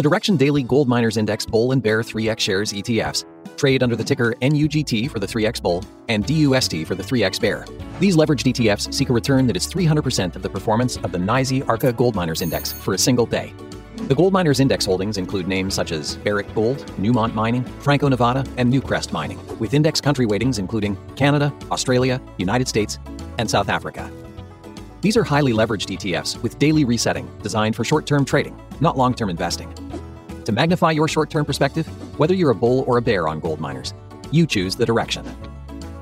The Direxion Daily Gold Miners Index Bull and Bear 3X shares ETFs trade under the ticker NUGT for the 3X Bull and DUST for the 3X Bear. These leveraged ETFs seek a return that is 300% of the performance of the NYSE Arca Gold Miners Index for a single day. The Gold Miners Index holdings include names such as Barrick Gold, Newmont Mining, Franco Nevada, and Newcrest Mining, with index country weightings including Canada, Australia, United States, and South Africa. These are highly leveraged ETFs with daily resetting designed for short term trading, not long term investing. To magnify your short term perspective, whether you're a bull or a bear on gold miners, you choose the Direxion.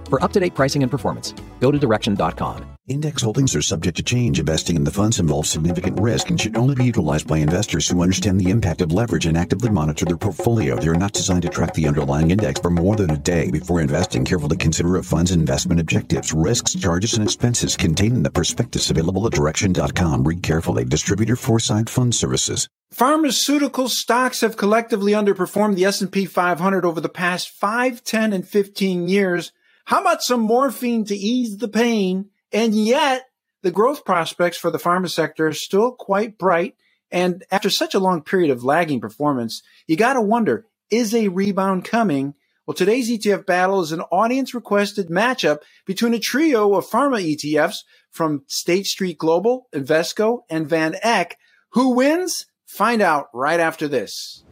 For up to date pricing and performance, go to direxion.com. Index holdings are subject to change. Investing in the funds involves significant risk and should only be utilized by investors who understand the impact of leverage and actively monitor their portfolio. They are not designed to track the underlying index for more than a day. Before investing, carefully consider a fund's investment objectives, risks, charges, and expenses contained in the prospectus available at direxion.com. Read carefully. Distributor Foreside Fund Services. Pharmaceutical stocks have collectively underperformed the S&P 500 over the past 5, 10, and 15 years. How about some morphine to ease the pain? And yet the growth prospects for the pharma sector are still quite bright. And after such a long period of lagging performance, you got to wonder, is a rebound coming? Well, today's ETF battle is an audience requested matchup between a trio of pharma ETFs from State Street Global, Invesco, and Van Eck. Who wins? Find out right after this.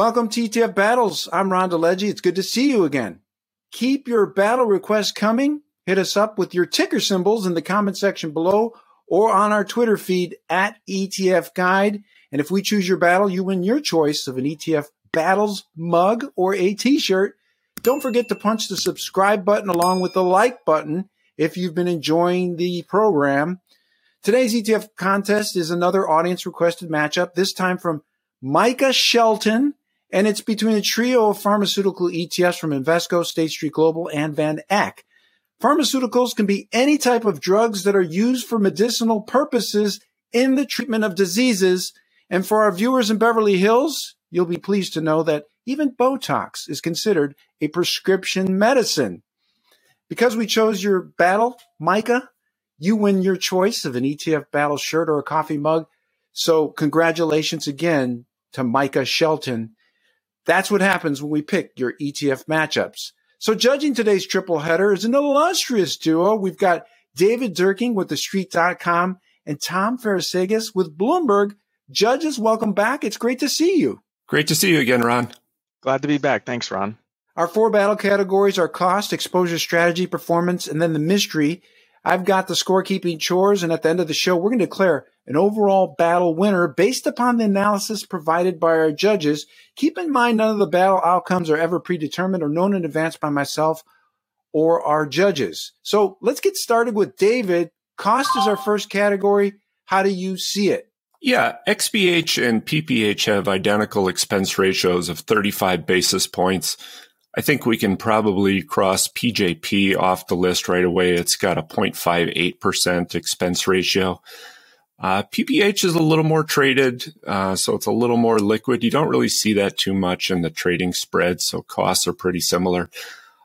Welcome to ETF Battles. I'm Ron DeLegge. It's good to see you again. Keep your battle requests coming. Hit us up with your ticker symbols in the comment section below or on our Twitter feed at ETF Guide. And if we choose your battle, you win your choice of an ETF Battles mug or a t-shirt. Don't forget to punch the subscribe button along with the like button if you've been enjoying the program. Today's ETF contest is another audience requested matchup, this time from Micah Shelton and it's between a trio of pharmaceutical ETFs from Invesco, State Street Global, and Van Eck. Pharmaceuticals can be any type of drugs that are used for medicinal purposes in the treatment of diseases. And for our viewers in Beverly Hills, you'll be pleased to know that even Botox is considered a prescription medicine. Because we chose your battle, Micah, you win your choice of an ETF battle shirt or a coffee mug. So congratulations again to Micah Shelton. That's what happens when we pick your ETF matchups. So judging today's triple header is an illustrious duo. We've got David Dierking with TheStreet.com and Tom Psarofagis with Bloomberg. Judges, welcome back. It's great to see you. Great to see you again, Ron. Glad to be back. Thanks, Ron. Our four battle categories are cost, exposure strategy, performance, and then the mystery. I've got the scorekeeping chores, and at the end of the show, we're going to declare an overall battle winner based upon the analysis provided by our judges. Keep in mind, none of the battle outcomes are ever predetermined or known in advance by myself or our judges. So let's get started with David. Cost is our first category. How do you see it? Yeah, XPH and PPH have identical expense ratios of 35 basis points. I think we can probably cross PJP off the list right away. It's got a 0.58% expense ratio. Uh, PPH is a little more traded, uh, so it's a little more liquid. You don't really see that too much in the trading spread, so costs are pretty similar.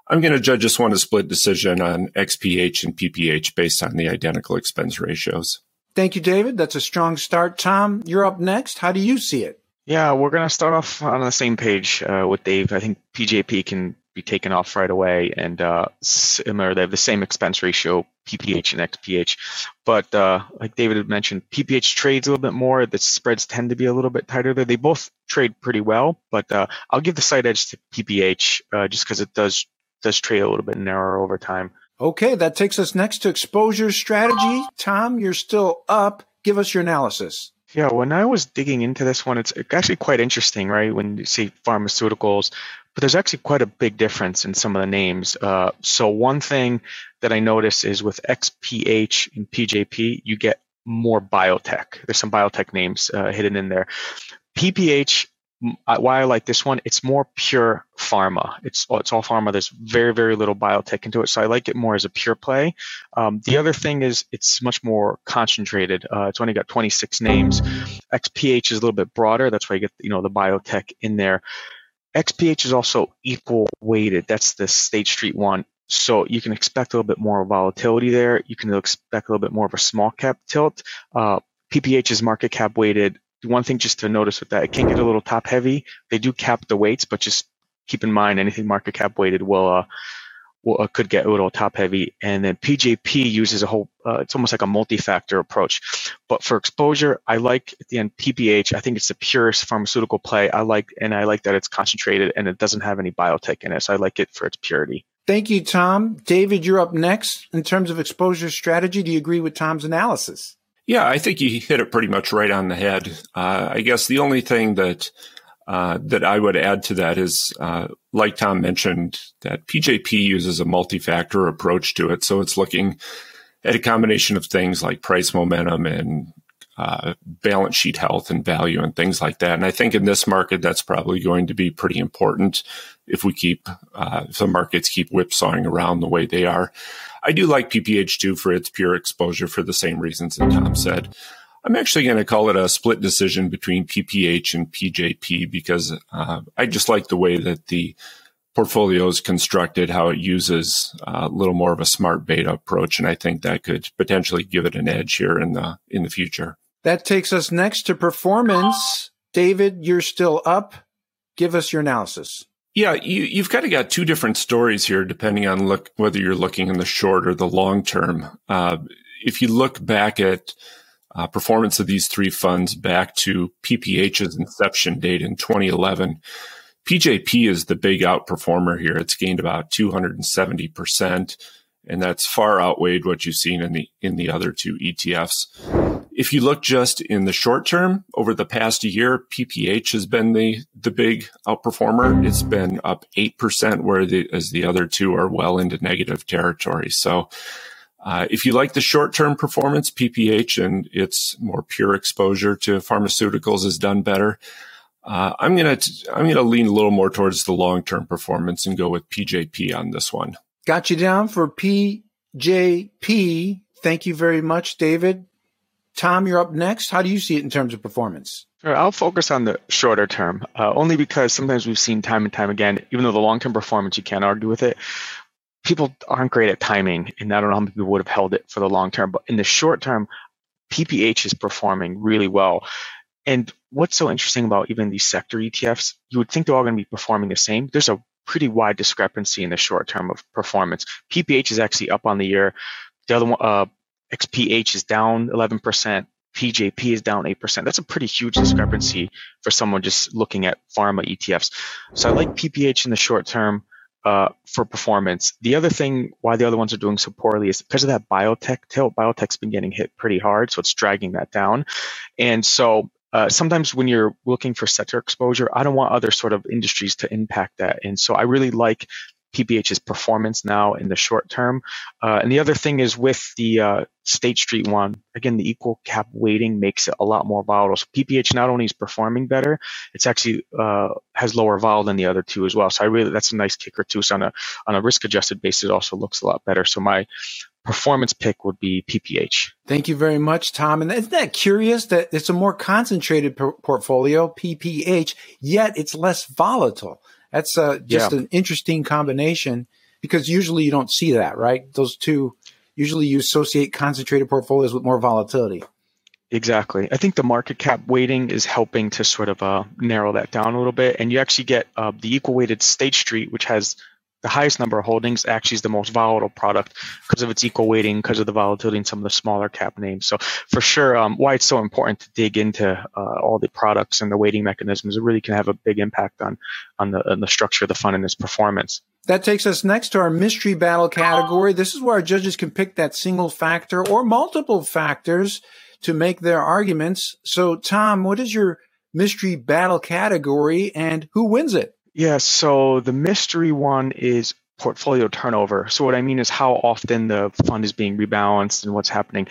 I'm going to judge this one a split decision on XPH and PPH based on the identical expense ratios. Thank you, David. That's a strong start. Tom, you're up next. How do you see it? Yeah, we're going to start off on the same page uh, with Dave. I think PJP can be taken off right away and uh, similar. They have the same expense ratio, PPH and XPH. But uh, like David had mentioned, PPH trades a little bit more. The spreads tend to be a little bit tighter there. They both trade pretty well, but uh, I'll give the side edge to PPH uh, just because it does does trade a little bit narrower over time. Okay, that takes us next to exposure strategy. Tom, you're still up. Give us your analysis. Yeah, when I was digging into this one, it's actually quite interesting, right? When you see pharmaceuticals, but there's actually quite a big difference in some of the names. Uh, so one thing that I notice is with XPH and PJP, you get more biotech. There's some biotech names uh, hidden in there. PPH why I like this one, it's more pure pharma. It's it's all pharma. There's very very little biotech into it, so I like it more as a pure play. Um, the other thing is it's much more concentrated. Uh, it's only got 26 names. XPH is a little bit broader. That's why you get you know the biotech in there. XPH is also equal weighted. That's the State Street one. So you can expect a little bit more volatility there. You can expect a little bit more of a small cap tilt. Uh, PPH is market cap weighted. One thing just to notice with that, it can get a little top heavy. They do cap the weights, but just keep in mind anything market cap weighted will, uh, will uh, could get a little top heavy. And then PJP uses a whole, uh, it's almost like a multi-factor approach. But for exposure, I like at the end PPH. I think it's the purest pharmaceutical play. I like, and I like that it's concentrated and it doesn't have any biotech in it. So I like it for its purity. Thank you, Tom. David, you're up next. In terms of exposure strategy, do you agree with Tom's analysis? Yeah, I think you hit it pretty much right on the head. Uh, I guess the only thing that uh, that I would add to that is, uh, like Tom mentioned, that PJP uses a multi-factor approach to it. So it's looking at a combination of things like price momentum and uh, balance sheet health and value and things like that. And I think in this market, that's probably going to be pretty important if we keep, uh, if the markets keep whipsawing around the way they are. I do like PPH2 for its pure exposure for the same reasons that Tom said. I'm actually going to call it a split decision between PPH and PJP because uh, I just like the way that the portfolio is constructed, how it uses uh, a little more of a smart beta approach, and I think that could potentially give it an edge here in the in the future. That takes us next to performance. David, you're still up. Give us your analysis. Yeah, you, have kind of got two different stories here, depending on look whether you're looking in the short or the long term. Uh, if you look back at uh, performance of these three funds back to PPH's inception date in 2011, PJP is the big outperformer here. It's gained about 270 percent and that's far outweighed what you've seen in the in the other two ETFs. If you look just in the short term, over the past year, PPH has been the the big outperformer. It's been up eight percent, where the as the other two are well into negative territory. So. Uh, if you like the short-term performance, PPH and its more pure exposure to pharmaceuticals has done better. Uh, I'm gonna I'm gonna lean a little more towards the long-term performance and go with PJP on this one. Got you down for PJP. Thank you very much, David. Tom, you're up next. How do you see it in terms of performance? I'll focus on the shorter term, uh, only because sometimes we've seen time and time again, even though the long term performance, you can't argue with it, people aren't great at timing, and I don't know how many people would have held it for the long term. But in the short term, PPH is performing really well. And what's so interesting about even these sector ETFs, you would think they're all going to be performing the same. There's a pretty wide discrepancy in the short term of performance. PPH is actually up on the year. The other one, uh, XPH is down 11%. PJP is down 8%. That's a pretty huge discrepancy for someone just looking at pharma ETFs. So I like PPH in the short term uh, for performance. The other thing why the other ones are doing so poorly is because of that biotech tilt. Biotech's been getting hit pretty hard, so it's dragging that down. And so uh, sometimes when you're looking for sector exposure, I don't want other sort of industries to impact that. And so I really like PPH's performance now in the short term. Uh, and the other thing is with the uh, State Street one, again, the equal cap weighting makes it a lot more volatile. So PPH not only is performing better, it's actually uh, has lower vol than the other two as well. So I really that's a nice kicker too. So on a on a risk adjusted basis, it also looks a lot better. So my performance pick would be PPH. Thank you very much, Tom. And isn't that curious that it's a more concentrated portfolio, PPH, yet it's less volatile? That's uh, just yeah. an interesting combination because usually you don't see that, right? Those two, usually you associate concentrated portfolios with more volatility. Exactly. I think the market cap weighting is helping to sort of uh, narrow that down a little bit. And you actually get uh, the equal weighted State Street, which has the highest number of holdings actually is the most volatile product because of its equal weighting, because of the volatility in some of the smaller cap names. So for sure, um, why it's so important to dig into uh, all the products and the weighting mechanisms, it really can have a big impact on on the, on the structure of the fund and its performance. That takes us next to our mystery battle category. This is where our judges can pick that single factor or multiple factors to make their arguments. So, Tom, what is your mystery battle category and who wins it? Yeah, so the mystery one is portfolio turnover. So what I mean is how often the fund is being rebalanced and what's happening.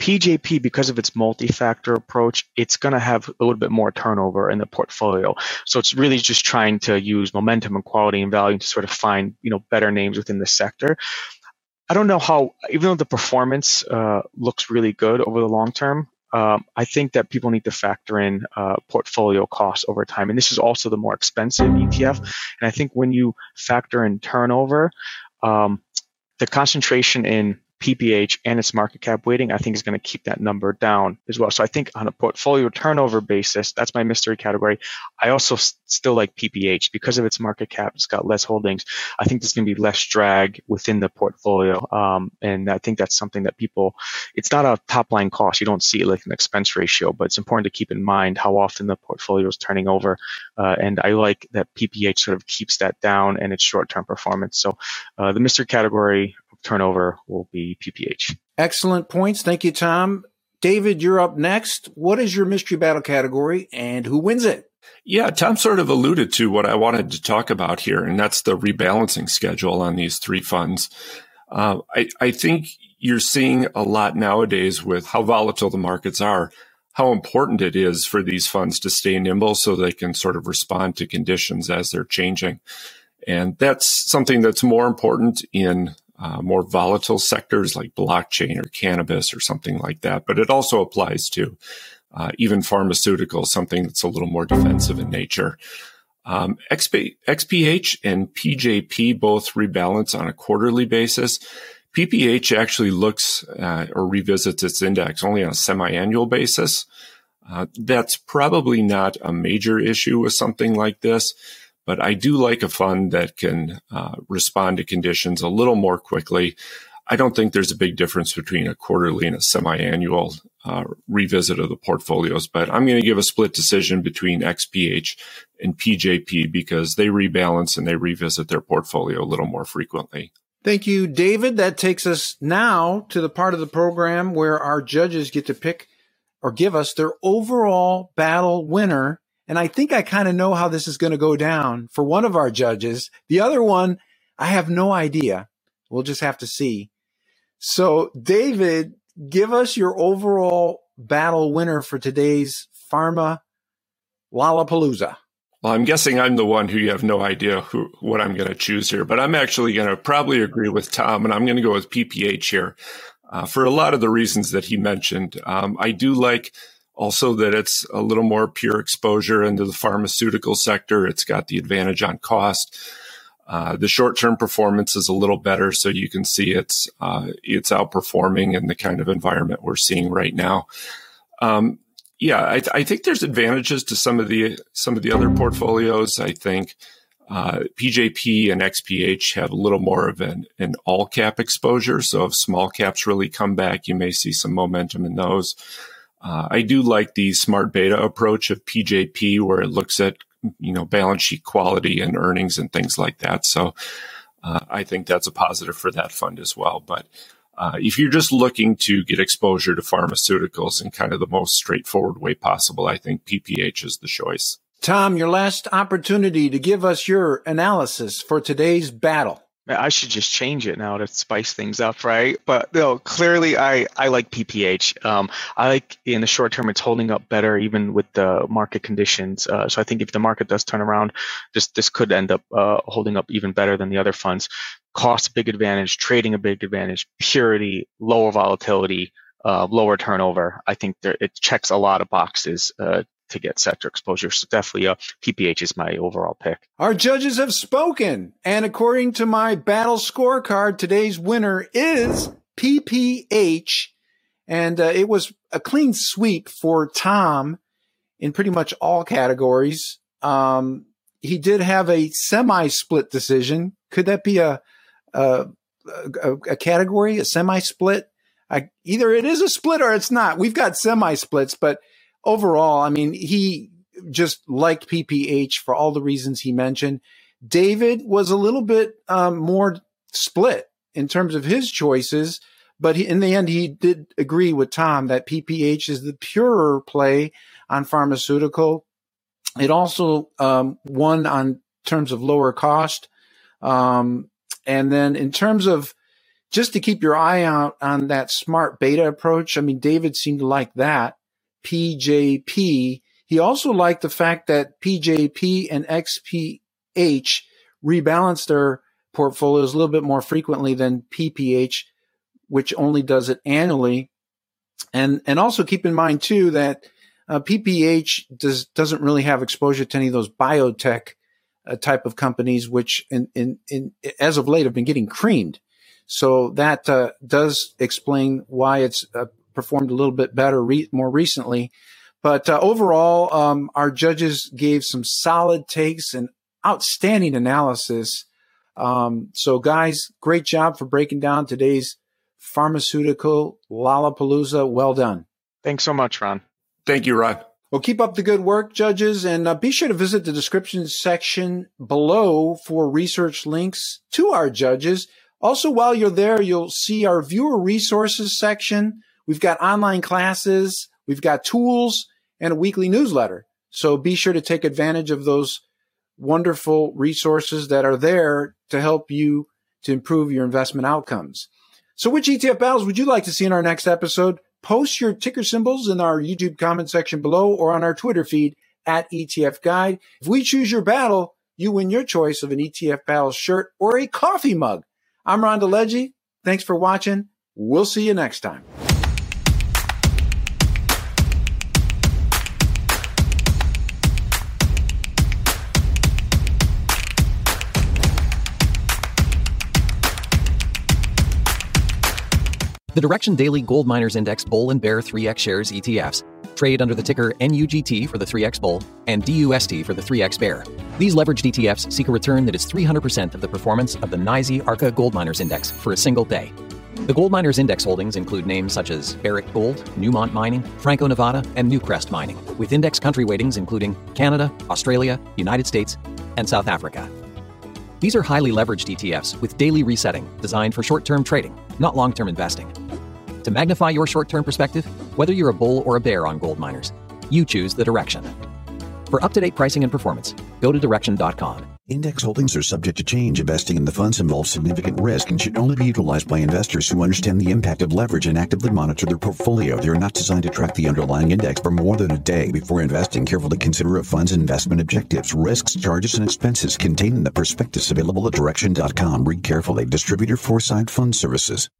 PJP, because of its multi-factor approach, it's going to have a little bit more turnover in the portfolio. So it's really just trying to use momentum and quality and value to sort of find, you know, better names within the sector. I don't know how, even though the performance uh, looks really good over the long term, um, I think that people need to factor in uh, portfolio costs over time. And this is also the more expensive ETF. And I think when you factor in turnover, um, the concentration in PPH and its market cap weighting, I think is going to keep that number down as well. So I think on a portfolio turnover basis, that's my mystery category. I also s- still like PPH because of its market cap. It's got less holdings. I think there's going to be less drag within the portfolio. Um, and I think that's something that people, it's not a top line cost. You don't see like an expense ratio, but it's important to keep in mind how often the portfolio is turning over. Uh, and I like that PPH sort of keeps that down and its short term performance. So uh, the mystery category turnover will be PPH. Excellent points. Thank you, Tom. David, you're up next. What is your mystery battle category and who wins it? Yeah, Tom sort of alluded to what I wanted to talk about here, and that's the rebalancing schedule on these three funds. Uh, I, I think you're seeing a lot nowadays with how volatile the markets are, how important it is for these funds to stay nimble so they can sort of respond to conditions as they're changing. And that's something that's more important in uh, more volatile sectors like blockchain or cannabis or something like that. But it also applies to uh, even pharmaceuticals, something that's a little more defensive in nature. Um, XP, XPH and PJP both rebalance on a quarterly basis. PPH actually looks uh, or revisits its index only on a semi-annual basis. Uh, that's probably not a major issue with something like this. But I do like a fund that can uh, respond to conditions a little more quickly. I don't think there's a big difference between a quarterly and a semi-annual uh, revisit of the portfolios, but I'm going to give a split decision between XPH and PJP because they rebalance and they revisit their portfolio a little more frequently. Thank you, David. That takes us now to the part of the program where our judges get to pick or give us their overall battle winner and I think I kind of know how this is going to go down for one of our judges. The other one, I have no idea. We'll just have to see. So, David, give us your overall battle winner for today's Pharma Lollapalooza. Well, I'm guessing I'm the one who you have no idea who what I'm going to choose here, but I'm actually going to probably agree with Tom, and I'm going to go with PPH here uh, for a lot of the reasons that he mentioned. Um, I do like also, that it's a little more pure exposure into the pharmaceutical sector. It's got the advantage on cost. Uh, the short-term performance is a little better, so you can see it's uh, it's outperforming in the kind of environment we're seeing right now. Um, yeah, I, th- I, think there's advantages to some of the some of the other portfolios. I think uh, PJP and XPH have a little more of an, an all cap exposure. So if small caps really come back, you may see some momentum in those. Uh, I do like the smart beta approach of PJP where it looks at, you know, balance sheet quality and earnings and things like that. So, uh, I think that's a positive for that fund as well. But, uh, if you're just looking to get exposure to pharmaceuticals in kind of the most straightforward way possible, I think PPH is the choice. Tom, your last opportunity to give us your analysis for today's battle. I should just change it now to spice things up, right? But no, clearly I, I like PPH. Um, I like in the short term, it's holding up better even with the market conditions. Uh, so I think if the market does turn around, this, this could end up uh, holding up even better than the other funds. Cost, big advantage, trading a big advantage, purity, lower volatility, uh, lower turnover. I think there, it checks a lot of boxes uh, to get sector exposure. So definitely uh, PPH is my overall pick. Our judges have spoken. And according to my battle scorecard, today's winner is PPH. And uh, it was a clean sweep for Tom in pretty much all categories. Um, he did have a semi split decision. Could that be a, a, a, a category, a semi split? either it is a split or it's not. We've got semi splits, but overall, I mean, he just liked PPH for all the reasons he mentioned. David was a little bit um, more split in terms of his choices, but he, in the end, he did agree with Tom that PPH is the purer play on pharmaceutical. It also um, won on terms of lower cost. Um, and then in terms of just to keep your eye out on that smart beta approach, I mean, David seemed to like that. PJP. He also liked the fact that PJP and XPH rebalance their portfolios a little bit more frequently than PPH, which only does it annually. And, and also keep in mind too that uh, PPH does, doesn't really have exposure to any of those biotech uh, type of companies, which in, in, in, as of late have been getting creamed. So that uh, does explain why it's performed a little bit better re- more recently. But uh, overall, um, our judges gave some solid takes and outstanding analysis. Um, so, guys, great job for breaking down today's pharmaceutical Lollapalooza. Well done. Thanks so much, Ron. Thank you, Ron. Well, keep up the good work, judges, and uh, be sure to visit the description section below for research links to our judges. Also, while you're there, you'll see our viewer resources section. We've got online classes, we've got tools, and a weekly newsletter. So be sure to take advantage of those wonderful resources that are there to help you to improve your investment outcomes. So which ETF battles would you like to see in our next episode? Post your ticker symbols in our YouTube comment section below or on our Twitter feed at ETF Guide. If we choose your battle, you win your choice of an ETF battle shirt or a coffee mug. I'm Ron DeLegge. Thanks for watching. We'll see you next time. The Direxion Daily Gold Miners Index Bull and Bear 3X shares ETFs trade under the ticker NUGT for the 3X Bull and DUST for the 3X Bear. These leveraged ETFs seek a return that is 300% of the performance of the NYSE Arca Gold Miners Index for a single day. The Gold Miners Index holdings include names such as Barrick Gold, Newmont Mining, Franco Nevada, and Newcrest Mining, with index country weightings including Canada, Australia, United States, and South Africa. These are highly leveraged ETFs with daily resetting designed for short term trading, not long term investing. To magnify your short term perspective, whether you're a bull or a bear on gold miners, you choose the direction. For up to date pricing and performance, go to direxion.com. Index holdings are subject to change. Investing in the funds involves significant risk and should only be utilized by investors who understand the impact of leverage and actively monitor their portfolio. They are not designed to track the underlying index for more than a day. Before investing, carefully consider a fund's investment objectives, risks, charges, and expenses contained in the prospectus available at direxion.com. Read carefully. Distributor Foreside Fund Services.